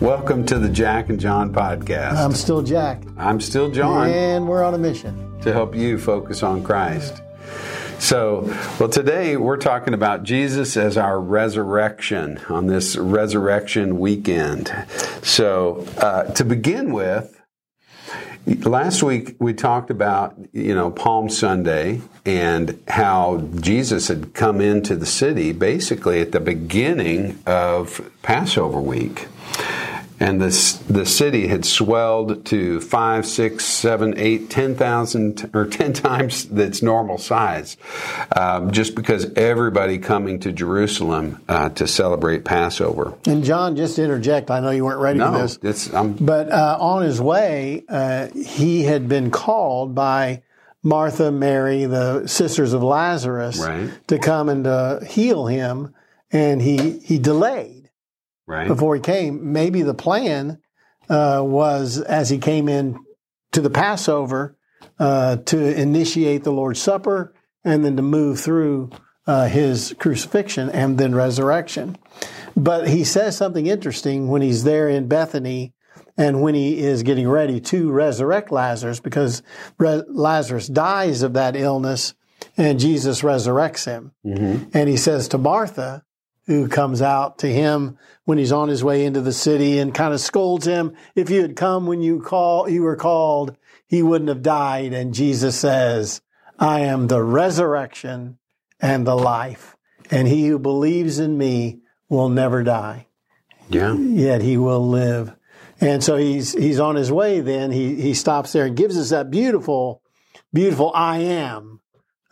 Welcome to the Jack and John podcast. I'm still Jack. I'm still John And we're on a mission. to help you focus on Christ. So, well, today we're talking about Jesus as our resurrection on this resurrection weekend. So, uh, to begin with, last week we talked about, you know, Palm Sunday and how Jesus had come into the city basically at the beginning of Passover week and the the city had swelled to five, six, seven, eight, ten thousand, or ten times its normal size, um, just because everybody coming to Jerusalem uh, to celebrate Passover. And John, just to interject, I know you weren't ready No, for this, it's I'm but uh, on his way, uh, he had been called by Martha, Mary, the sisters of Lazarus, Right. to come and uh, heal him, and he he delayed right. before he came. Maybe the plan uh, was as he came in to the Passover uh, to initiate the Lord's Supper and then to move through uh, his crucifixion and then resurrection. But he says something interesting when he's there in Bethany and when he is getting ready to resurrect Lazarus because Re- Lazarus dies of that illness and Jesus resurrects him. And he says to Martha, who comes out to him when he's on his way into the city and kind of scolds him. If you had come when you call, you were called, he wouldn't have died. And Jesus says, I am the resurrection and the life. And he who believes in me will never die, Yeah. yet he will live. And so he's, he's on his way then. He, he stops there and gives us that beautiful, beautiful I am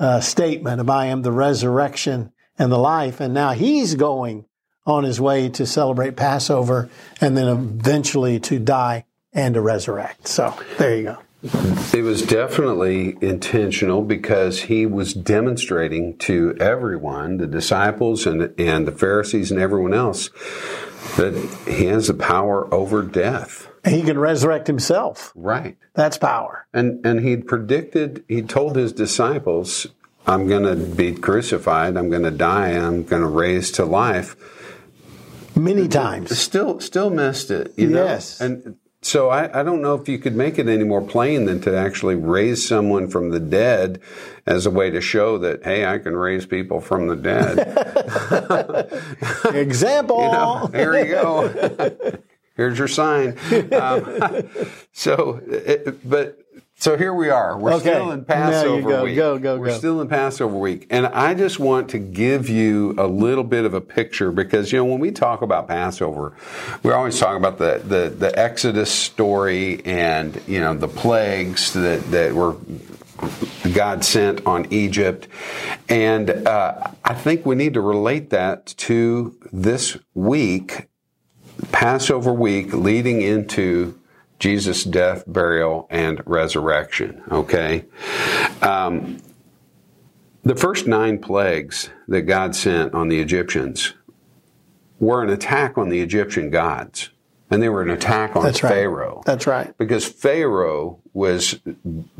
uh, statement of I am the resurrection and the life. And now he's going on his way to celebrate Passover and then eventually to die and to resurrect. So there you go. It was definitely intentional because he was demonstrating to everyone, the disciples and, and the Pharisees and everyone else, that he has the power over death. He can resurrect himself. Right. That's power. And and he'd predicted, he told his disciples, I'm going to be crucified, I'm going to die, I'm going to raise to life. Many times. Still still missed it, you know? Yes. And so I, I don't know if you could make it any more plain than to actually raise someone from the dead as a way to show that, hey, I can raise people from the dead. Example. You know, here you go. Here's your sign. Um, so, it, but so here we are. We're Okay. still in Passover go, week. go, go, We're still in Passover week, and I just want to give you a little bit of a picture because you know when we talk about Passover, we're always talk about the the, the Exodus story and you know the plagues that that were God sent on Egypt. And uh, I think we need to relate that to this week, Passover week, leading into Jesus' death, burial, and resurrection. Okay? Um, the first nine plagues that God sent on the Egyptians were an attack on the Egyptian gods, and they were an attack on That's right. Pharaoh That's right. because Pharaoh was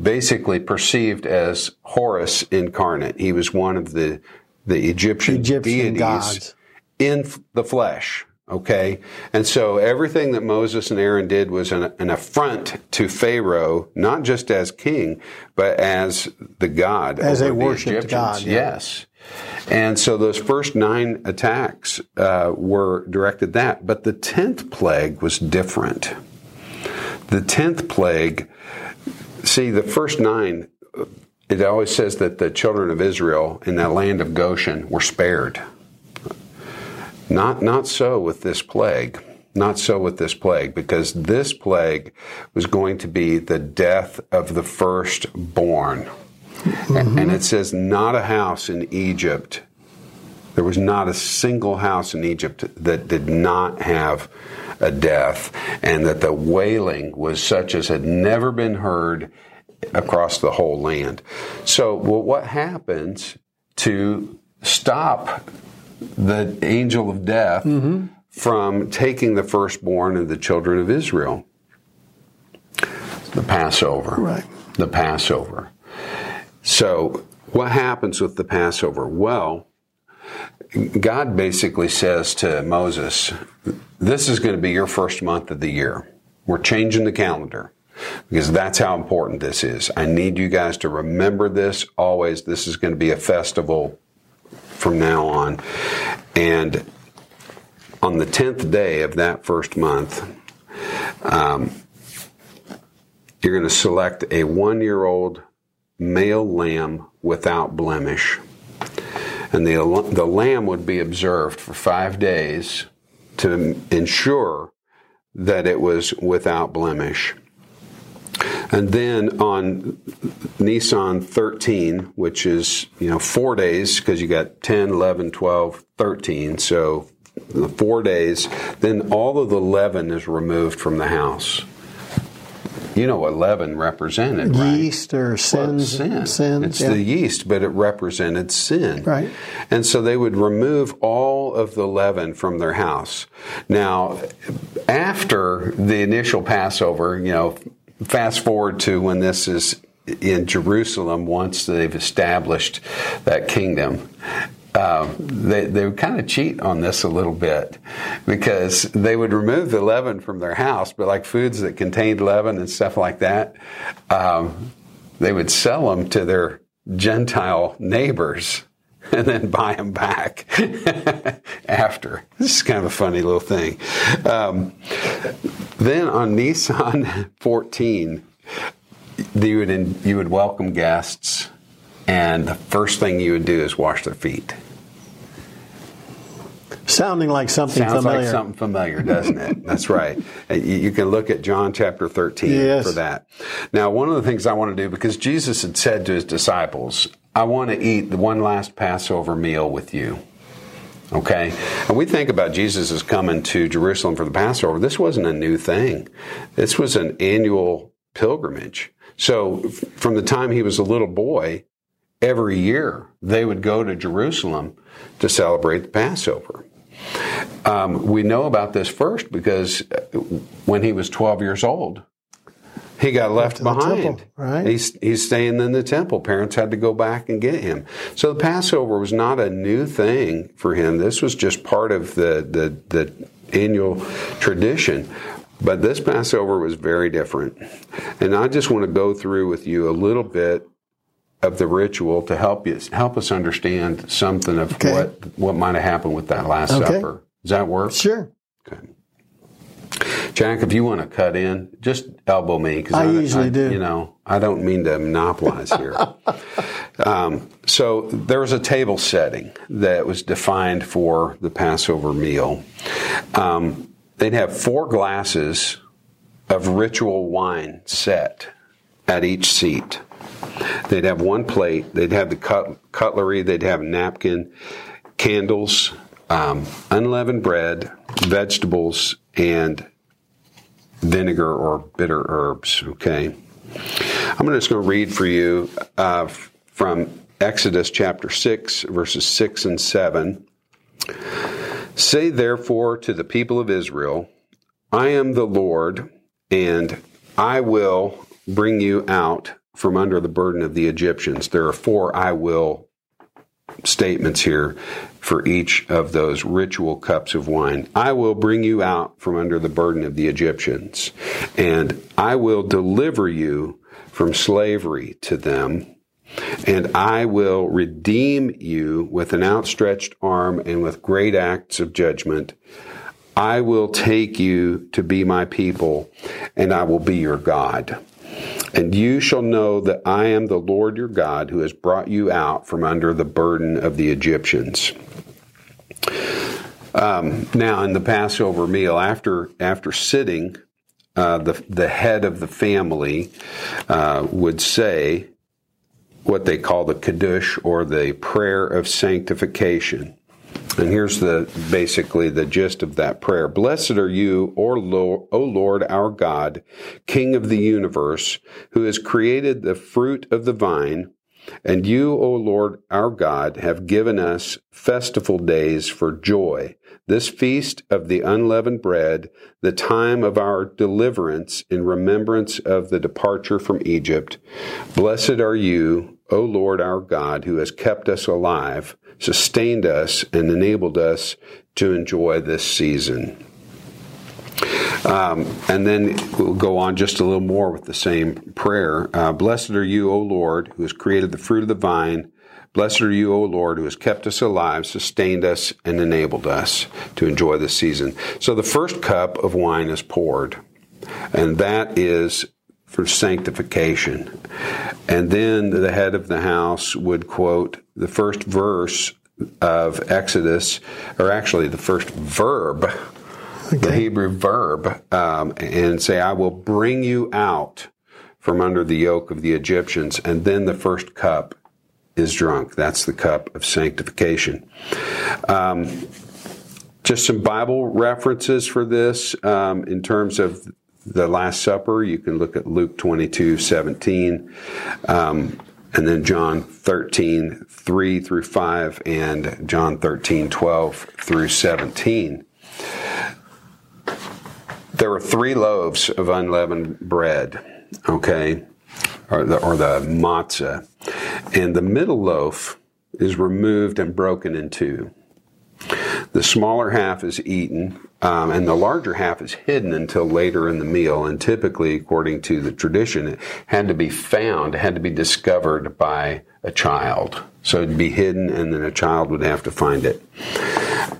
basically perceived as Horus incarnate. He was one of the the Egyptian, Egyptian deities gods. in the flesh. Okay, and so everything that Moses and Aaron did was an, an affront to Pharaoh, not just as king, but as the god, As they the. God, yeah. Yes. And so those first nine attacks uh, were directed that, but the tenth plague was different. The tenth plague, see, the first nine, it always says that the children of Israel in that land of Goshen were spared. Not, not so with this plague. Not so with this plague, because this plague was going to be the death of the firstborn. Mm-hmm. And it says, not a house in Egypt. There was not a single house in Egypt that did not have a death, and that the wailing was such as had never been heard across the whole land. So, well, what happens to stop the angel of death from taking the firstborn of the children of Israel? The Passover. Right. The Passover. So, what happens with the Passover? Well, God basically says to Moses, This is going to be your first month of the year. We're changing the calendar because that's how important this is. I need you guys to remember this always. This is going to be a festival from now on. And on the 10th day of that first month, um, you're going to select a one year old male lamb without blemish. And the, the lamb would be observed for five days to ensure that it was without blemish. And then on Nissan 13, which is, you know, four days, because you got 10, 11, 12, 13, so the four days, then all of the leaven is removed from the house. You know what leaven represented, right? Yeast or sin. Well, sin. sin It's yeah. the yeast, but it represented sin. Right. And so they would remove all of the leaven from their house. Now, after the initial Passover, you know, fast forward to when this is in Jerusalem, once they've established that kingdom, uh, they, they would kind of cheat on this a little bit because they would remove the leaven from their house, but like foods that contained leaven and stuff like that, um, they would sell them to their Gentile neighbors and then buy them back after. This is kind of a funny little thing. Um, then on Nissan 14, you would, you would welcome guests, and the first thing you would do is wash their feet. Sounding like something Sounds familiar. like something familiar, doesn't it? That's right. You you can look at John chapter 13 Yes. for that. Now, one of the things I want to do, because Jesus had said to his disciples, I want to eat the one last Passover meal with you. Okay? And we think about Jesus as coming to Jerusalem for the Passover. This wasn't a new thing. This was an annual pilgrimage. So from the time he was a little boy, every year they would go to Jerusalem to celebrate the Passover. Um, we know about this first because when he was 12 years old, he got left the behind. temple, right. He's, he's staying in the temple. Parents had to go back and get him. So the Passover was not a new thing for him. This was just part of the, the, the annual tradition. But this Passover was very different. And I just want to go through with you a little bit of the ritual to help you help us understand something of Okay. what what might have happened with that Last Okay. Supper. Does that work? Sure. Okay. Jack, if you want to cut in, just elbow me because I usually do. You know, I don't mean to monopolize here. um, so there was a table setting that was defined for the Passover meal. Um, they'd have four glasses of ritual wine set at each seat. They'd have one plate. They'd have the cut, cutlery. They'd have a napkin, candles, um, unleavened bread, vegetables, and vinegar or bitter herbs. Okay. I'm just going to read for you uh, from Exodus chapter 6, verses 6 and 7. Say therefore to the people of Israel, I am the Lord, and I will bring you out from under the burden of the Egyptians. There are four I will statements here for each of those ritual cups of wine. I will bring you out from under the burden of the Egyptians, and I will deliver you from slavery to them. And I will redeem you with an outstretched arm and with great acts of judgment. I will take you to be my people, and I will be your God. And you shall know that I am the Lord your God who has brought you out from under the burden of the Egyptians. Um, now, in the Passover meal, after after sitting, uh, the the head of the family uh, would say what they call the Kiddush or the prayer of sanctification. And here's the basically the gist of that prayer. Blessed are you, O Lord, o Lord our God, King of the universe, who has created the fruit of the vine, and you, O Lord our God, have given us festival days for joy, this feast of the unleavened bread, the time of our deliverance in remembrance of the departure from Egypt. Blessed are you, O Lord our God, who has kept us alive, sustained us, and enabled us to enjoy this season. Um, and then we'll go on just a little more with the same prayer. Uh, Blessed are you, O Lord, who has created the fruit of the vine. Blessed are you, O Lord, who has kept us alive, sustained us, and enabled us to enjoy this season. So the first cup of wine is poured, and that is for sanctification. And then the head of the house would quote the first verse of Exodus, or actually the first verb, okay. the Hebrew verb, um, and say, I will bring you out from under the yoke of the Egyptians. And then the first cup is drunk. That's the cup of sanctification. Um, just some Bible references for this um, in terms of the Last Supper. You can look at Luke 22 17, um, and then John 13 3 through 5, and John 13 12 through 17. There were three loaves of unleavened bread, okay, or the, or the matzah, and the middle loaf is removed and broken in two. The smaller half is eaten, um, and the larger half is hidden until later in the meal. And typically, according to the tradition, it had to be found, it had to be discovered by a child. So it'd be hidden, and then a child would have to find it.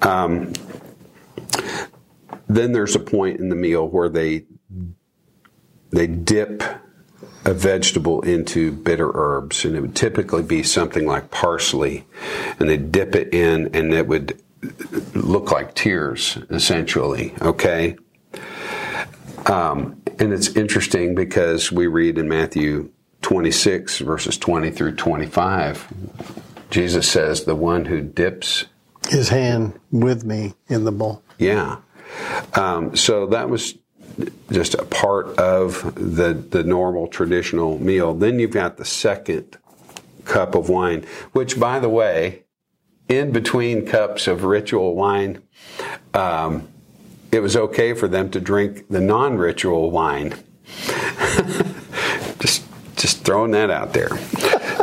Um, then there's a point in the meal where they they dip a vegetable into bitter herbs, and it would typically be something like parsley, and they dip it in, and it would look like tears, essentially. Okay. Um, and it's interesting because we read in Matthew 26, verses 20 through 25, Jesus says, The one who dips his hand with me in the bowl. Yeah. Um, so that was just a part of the, the normal traditional meal. Then you've got the second cup of wine, which, by the way, in between cups of ritual wine, um, it was okay for them to drink the non-ritual wine. just, just throwing that out there.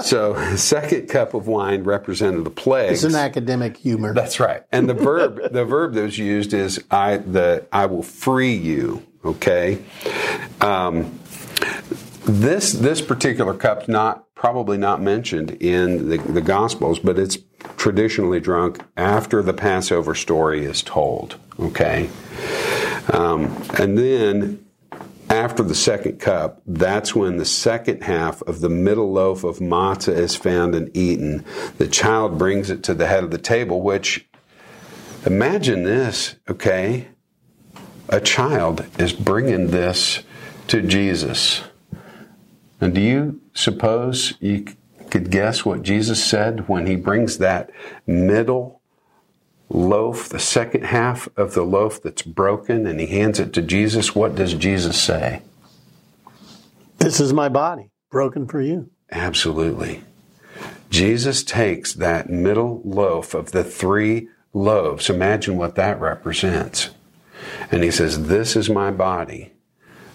so, second cup of wine represented the plagues. It's an academic humor. That's right. And the verb, the verb that was used is I the I will free you. Okay. Um, this this particular cup's not probably not mentioned in the, the Gospels, but it's traditionally drunk after the Passover story is told. Okay, um, and then after the second cup, that's when the second half of the middle loaf of matzah is found and eaten. The child brings it to the head of the table, which imagine this, okay? A child is bringing this to Jesus. And do you suppose you could guess what Jesus said when he brings that middle loaf, the second half of the loaf that's broken, and he hands it to Jesus? What does Jesus say? This is my body, broken for you. Absolutely. Jesus takes that middle loaf of the three loaves. Imagine what that represents. And he says, This is my body,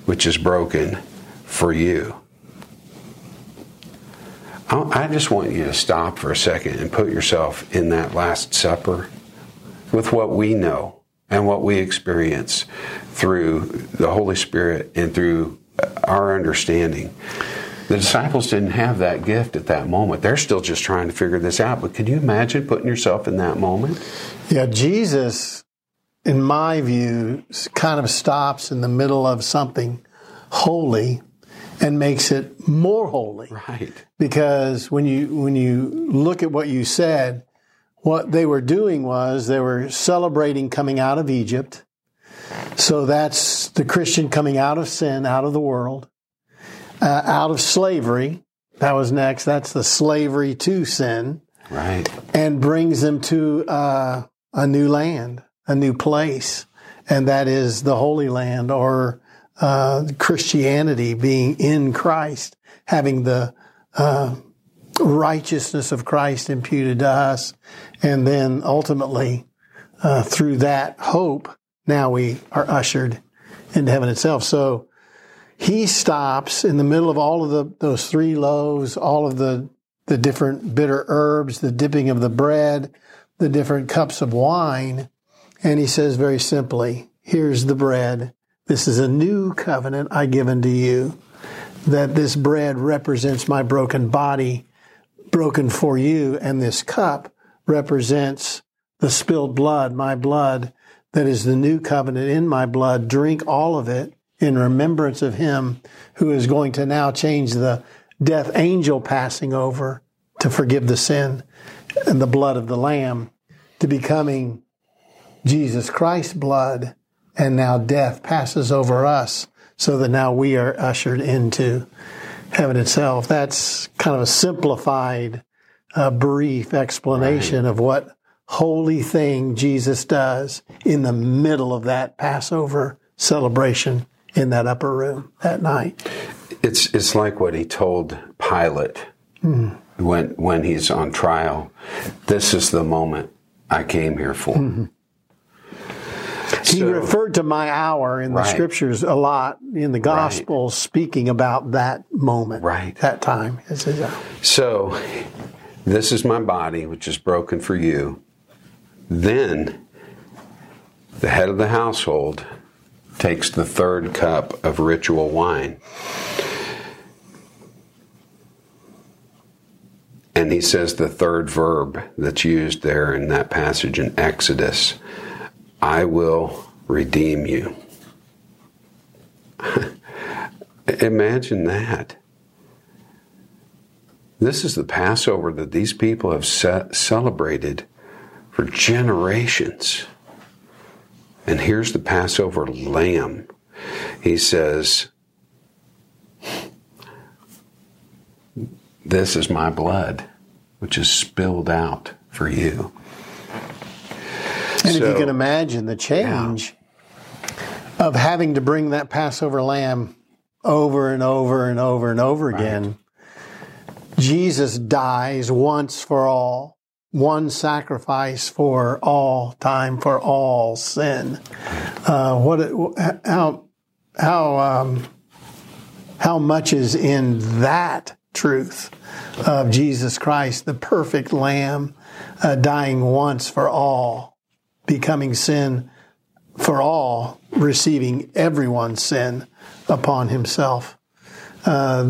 which is broken for you. I just want you to stop for a second and put yourself in that Last Supper with what we know and what we experience through the Holy Spirit and through our understanding. The disciples didn't have that gift at that moment. They're still just trying to figure this out. But can you imagine putting yourself in that moment? Yeah, Jesus, in my view, kind of stops in the middle of something holy and makes it more holy. Right. Because when you when you look at what you said, what they were doing was they were celebrating coming out of Egypt. So that's the Christian coming out of sin, out of the world, uh, out of slavery. That was next. That's the slavery to sin. Right. And brings them to uh, a new land, a new place. And that is the Holy Land or uh, Christianity being in Christ, having the uh, righteousness of Christ imputed to us, and then ultimately uh, through that hope, now we are ushered into heaven itself. So he stops in the middle of all of the those three loaves, all of the the different bitter herbs, the dipping of the bread, the different cups of wine. And he says very simply, here's the bread. This is a new covenant I give unto you, that this bread represents my broken body, broken for you, and this cup represents the spilled blood, my blood, that is the new covenant in my blood. Drink all of it in remembrance of him who is going to now change the death angel passing over to forgive the sin and the blood of the lamb to becoming Jesus Christ's blood. And now death passes over us so that now we are ushered into heaven itself. That's kind of a simplified, uh, brief explanation right. of what holy thing Jesus does in the middle of that Passover celebration in that upper room that night. It's it's like what he told Pilate mm. when when he's on trial. This is the moment I came here for. Mm-hmm. He so, referred to my hour in the right. scriptures a lot in the Gospels, right. speaking about that moment, right? That time. So, this is my body, which is broken for you. Then, the head of the household takes the third cup of ritual wine. And he says the third verb that's used there in that passage in Exodus I will redeem you. Imagine that. This is the Passover that these people have celebrated for generations. And here's the Passover lamb. He says, This is my blood, which is spilled out for you. And so, if you can imagine the change yeah. of having to bring that Passover lamb over and over and over and over again, right. Jesus dies once for all one sacrifice for all time for all sin. Uh, what how how um, how much is in that truth of Jesus Christ, the perfect Lamb, uh, dying once for all, becoming sin for all, receiving everyone's sin upon Himself. Uh,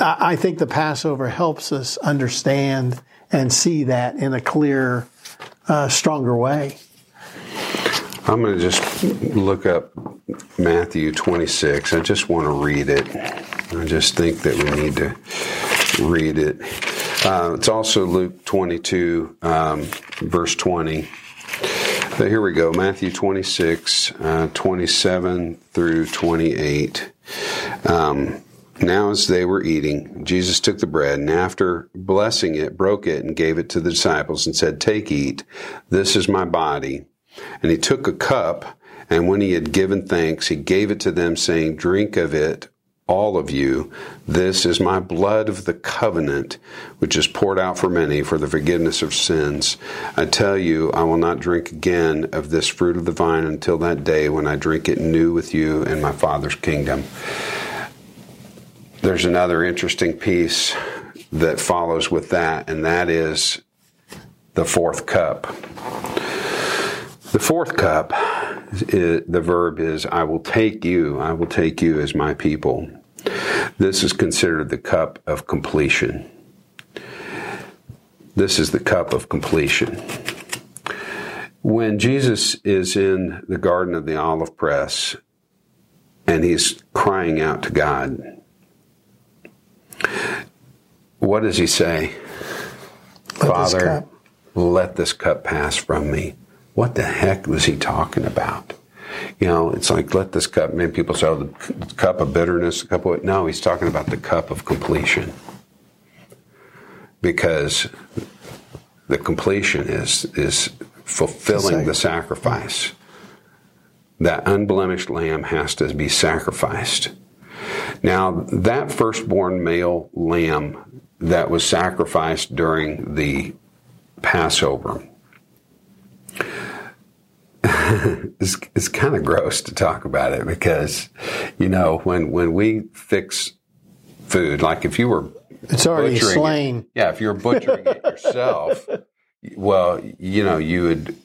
I think the Passover helps us understand and see that in a clear, uh, stronger way. I'm going to just look up Matthew 26. I just want to read it. I just think that we need to read it. Uh, it's also Luke 22, um, verse 20. But here we go Matthew 26, uh, 27 through 28. Um, now, as they were eating, Jesus took the bread and after blessing it, broke it and gave it to the disciples and said, Take, eat. This is my body. And he took a cup and when he had given thanks, he gave it to them, saying, Drink of it, all of you. This is my blood of the covenant, which is poured out for many for the forgiveness of sins. I tell you, I will not drink again of this fruit of the vine until that day when I drink it new with you in my Father's kingdom. There's another interesting piece that follows with that, and that is the fourth cup. The fourth cup, the verb is, I will take you, I will take you as my people. This is considered the cup of completion. This is the cup of completion. When Jesus is in the Garden of the Olive Press and he's crying out to God, what does he say? Let Father, let this cup pass from me. What the heck was he talking about? You know, it's like, let this cup, many people say, oh, the cup of bitterness, the cup of, no, he's talking about the cup of completion. Because the completion is, is fulfilling the sacrifice. That unblemished lamb has to be sacrificed. Now, that firstborn male lamb that was sacrificed during the Passover is, is kind of gross to talk about it because, you know, when, when we fix food, like if you were It's already butchering it- slain. yeah, if you're butchering it yourself, well, you know, you would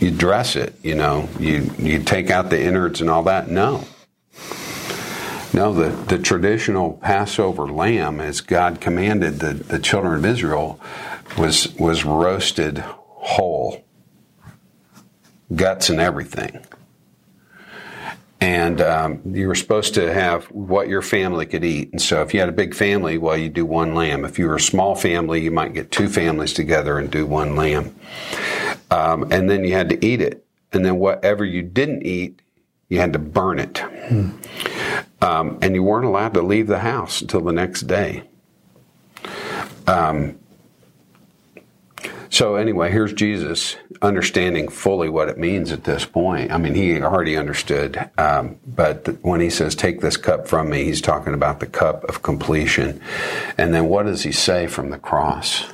you dress it. You know, you you take out the innards and all that. No, no. The the traditional Passover lamb, as God commanded the, the children of Israel, was was roasted whole, guts and everything. And um, you were supposed to have what your family could eat. And so, if you had a big family, well, you do one lamb. If you were a small family, you might get two families together and do one lamb. Um, and then you had to eat it. And then whatever you didn't eat, you had to burn it. Um, and you weren't allowed to leave the house until the next day. Um, so anyway, here's Jesus understanding fully what it means at this point. I mean, he already understood, um, but when he says, "Take this cup from me," he's talking about the cup of completion. And then, what does he say from the cross?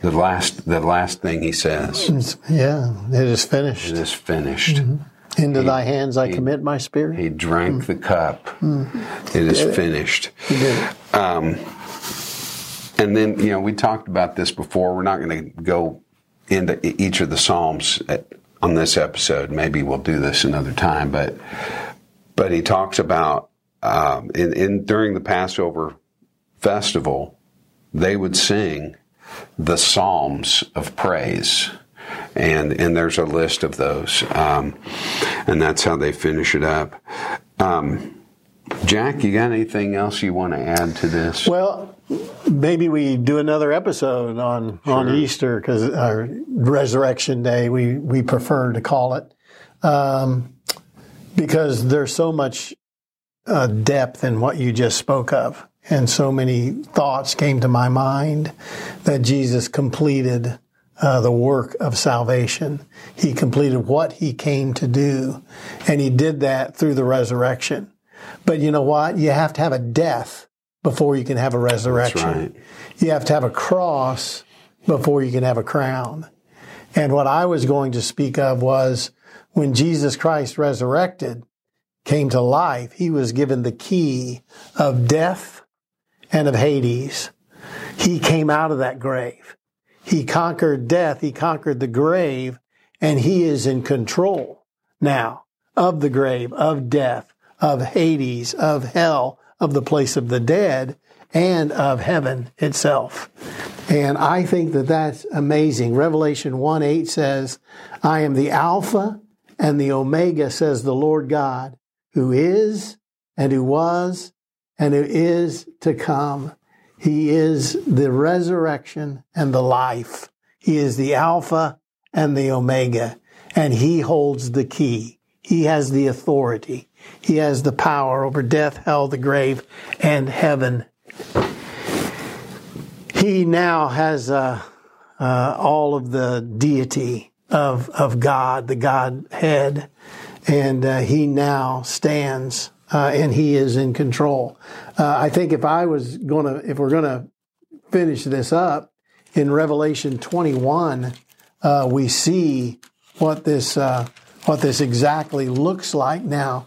The last, the last thing he says, It's- yeah, it is finished. "It is finished." Into thy hands I commit my spirit. He drank the cup. It is finished. He did it. Um, and then, you know, we talked about this before. We're not going to go into each of the Psalms at, on this episode. Maybe we'll do this another time. But, but he talks about um, in, in during the Passover festival, they would sing the Psalms of praise. And, and there's a list of those. Um, and that's how they finish it up. Um, Jack, you got anything else you want to add to this? Well, maybe we do another episode on on Easter because our Resurrection Day we we prefer to call it um, because there's so much uh, depth in what you just spoke of, and so many thoughts came to my mind that Jesus completed. Uh, the work of salvation. He completed what he came to do, and he did that through the resurrection. But you know what? You have to have a death before you can have a resurrection. right. You have to have a cross before you can have a crown. And what I was going to speak of was when Jesus Christ resurrected, came to life, he was given the key of death and of Hades. He came out of that grave. He conquered death. He conquered the grave and he is in control now of the grave, of death, of Hades, of hell, of the place of the dead, and of heaven itself. And I think that that's amazing. Revelation 1 8 says, I am the Alpha and the Omega, says the Lord God, who is and who was and who is to come. He is the resurrection and the life. He is the Alpha and the Omega, and He holds the key. He has the authority. He has the power over death, hell, the grave, and heaven. He now has uh, uh, all of the deity of, of God, the Godhead, and uh, He now stands uh, and He is in control. Uh, I think if I was going to, if we're going to finish this up in Revelation 21, uh, we see what this what this exactly looks like now.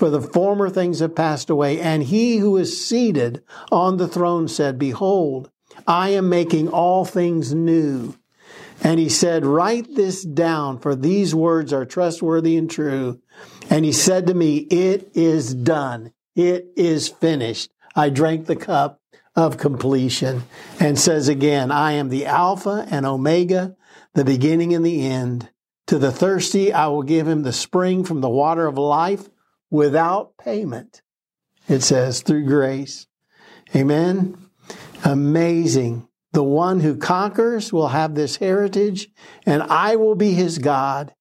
for the former things have passed away. And he who is seated on the throne said, Behold, I am making all things new. And he said, Write this down, for these words are trustworthy and true. And he said to me, It is done. It is finished. I drank the cup of completion. And says again, I am the Alpha and Omega, the beginning and the end. To the thirsty, I will give him the spring from the water of life without payment. It says, through grace. Amen. Amazing. The one who conquers will have this heritage, and I will be his God,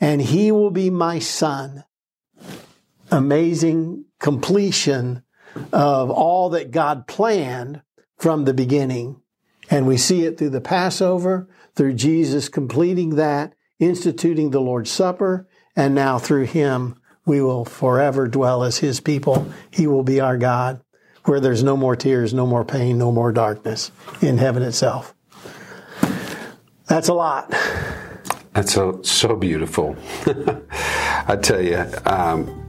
and he will be my son. Amazing completion of all that God planned from the beginning. And we see it through the Passover, through Jesus completing that, instituting the Lord's Supper, and now through Him we will forever dwell as His people. He will be our God, where there's no more tears, no more pain, no more darkness in heaven itself. That's a lot. That's so so beautiful. I tell you, um,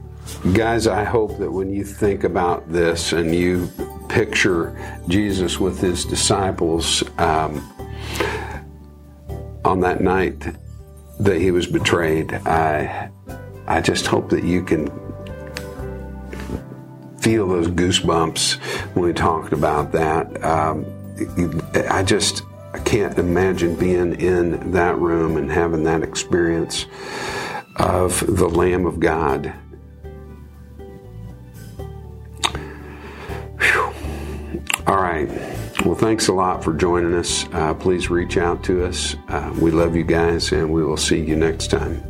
guys. I hope that when you think about this and you picture Jesus with his disciples um, on that night that he was betrayed, I I just hope that you can feel those goosebumps when we talked about that. Um, I just I can't imagine being in that room and having that experience of the Lamb of God. Whew. All right. Well, thanks a lot for joining us. Uh, please reach out to us. Uh, we love you guys, and we will see you next time.